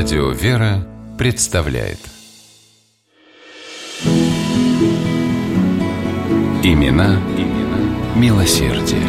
Радио «Вера» представляет Имена, имена милосердие.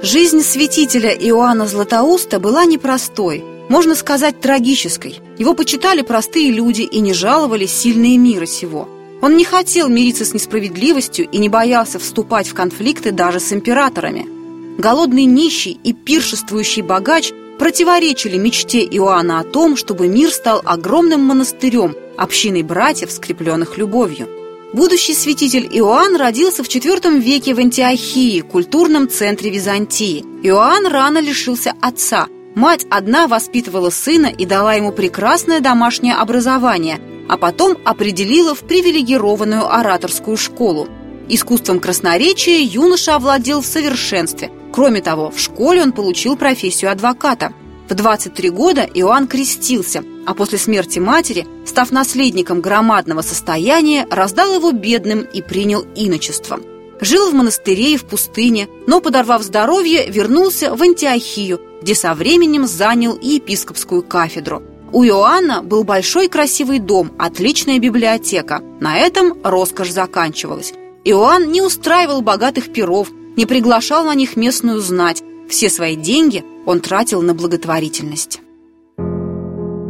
Жизнь святителя Иоанна Златоуста была непростой, можно сказать, трагической. Его почитали простые люди и не жаловались сильные мира сего. Он не хотел мириться с несправедливостью и не боялся вступать в конфликты даже с императорами. Голодный нищий и пиршествующий богач противоречили мечте Иоанна о том, чтобы мир стал огромным монастырем, общиной братьев, скрепленных любовью. Будущий святитель Иоанн родился в IV веке в Антиохии, культурном центре Византии. Иоанн рано лишился отца. Мать одна воспитывала сына и дала ему прекрасное домашнее образование, а потом определила в привилегированную ораторскую школу. Искусством красноречия юноша овладел в совершенстве. Кроме того, в школе он получил профессию адвоката. В 23 года Иоанн крестился, а после смерти матери, став наследником громадного состояния, раздал его бедным и принял иночество. Жил в монастыре и в пустыне, но, подорвав здоровье, вернулся в Антиохию, где со временем занял и епископскую кафедру. У Иоанна был большой красивый дом, отличная библиотека. На этом роскошь заканчивалась. Иоанн не устраивал богатых перов, не приглашал на них местную знать. Все свои деньги он тратил на благотворительность.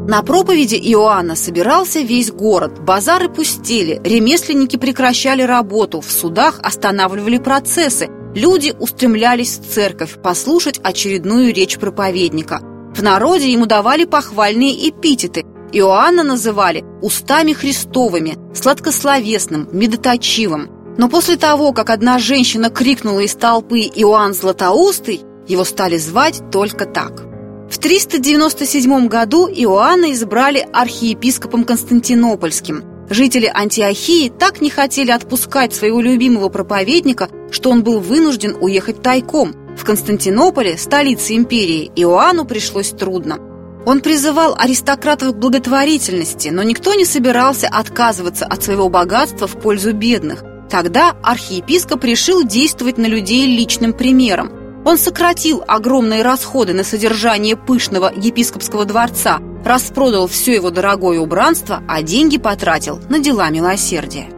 На проповеди Иоанна собирался весь город, базары пустели, ремесленники прекращали работу, в судах останавливали процессы, люди устремлялись в церковь послушать очередную речь проповедника. В народе ему давали похвальные эпитеты. Иоанна называли устами Христовыми, сладкословесным, медоточивым. Но после того, как одна женщина крикнула из толпы «Иоанн Златоустый», его стали звать только так – в 397 году Иоанна избрали архиепископом Константинопольским. Жители Антиохии так не хотели отпускать своего любимого проповедника, что он был вынужден уехать тайком. В Константинополе, столице империи, Иоанну пришлось трудно. Он призывал аристократов к благотворительности, но никто не собирался отказываться от своего богатства в пользу бедных. Тогда архиепископ решил действовать на людей личным примером – он сократил огромные расходы на содержание пышного епископского дворца, распродал все его дорогое убранство, а деньги потратил на дела милосердия.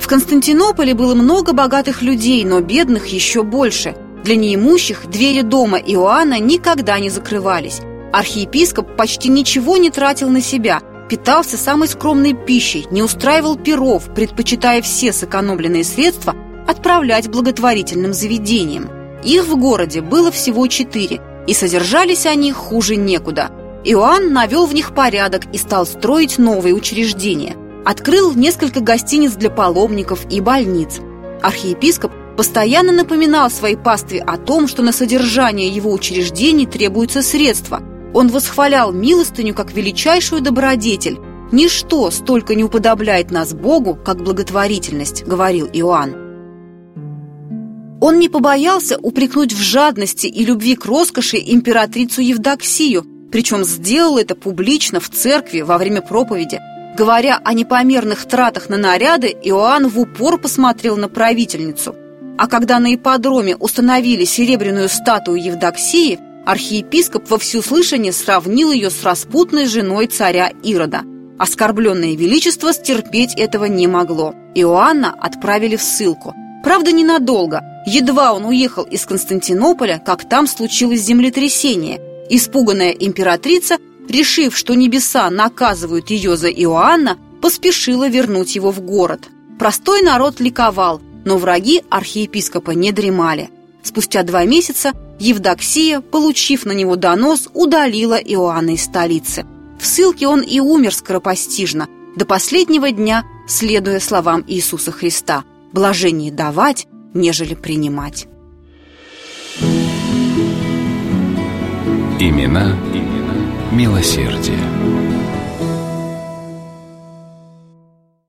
В Константинополе было много богатых людей, но бедных еще больше. Для неимущих двери дома Иоанна никогда не закрывались. Архиепископ почти ничего не тратил на себя, питался самой скромной пищей, не устраивал перов, предпочитая все сэкономленные средства отправлять благотворительным заведениям. Их в городе было всего четыре, и содержались они хуже некуда. Иоанн навел в них порядок и стал строить новые учреждения. Открыл несколько гостиниц для паломников и больниц. Архиепископ постоянно напоминал своей пастве о том, что на содержание его учреждений требуются средства. Он восхвалял милостыню как величайшую добродетель. «Ничто столько не уподобляет нас Богу, как благотворительность», — говорил Иоанн. Он не побоялся упрекнуть в жадности и любви к роскоши императрицу Евдоксию, причем сделал это публично в церкви во время проповеди. Говоря о непомерных тратах на наряды, Иоанн в упор посмотрел на правительницу. А когда на ипподроме установили серебряную статую Евдоксии, архиепископ во всеуслышание сравнил ее с распутной женой царя Ирода. Оскорбленное величество стерпеть этого не могло. Иоанна отправили в ссылку. Правда, ненадолго – Едва он уехал из Константинополя, как там случилось землетрясение. Испуганная императрица, решив, что небеса наказывают ее за Иоанна, поспешила вернуть его в город. Простой народ ликовал, но враги архиепископа не дремали. Спустя два месяца Евдоксия, получив на него донос, удалила Иоанна из столицы. В ссылке он и умер скоропостижно, до последнего дня, следуя словам Иисуса Христа «блажение давать, нежели принимать. Имена, имена милосердия.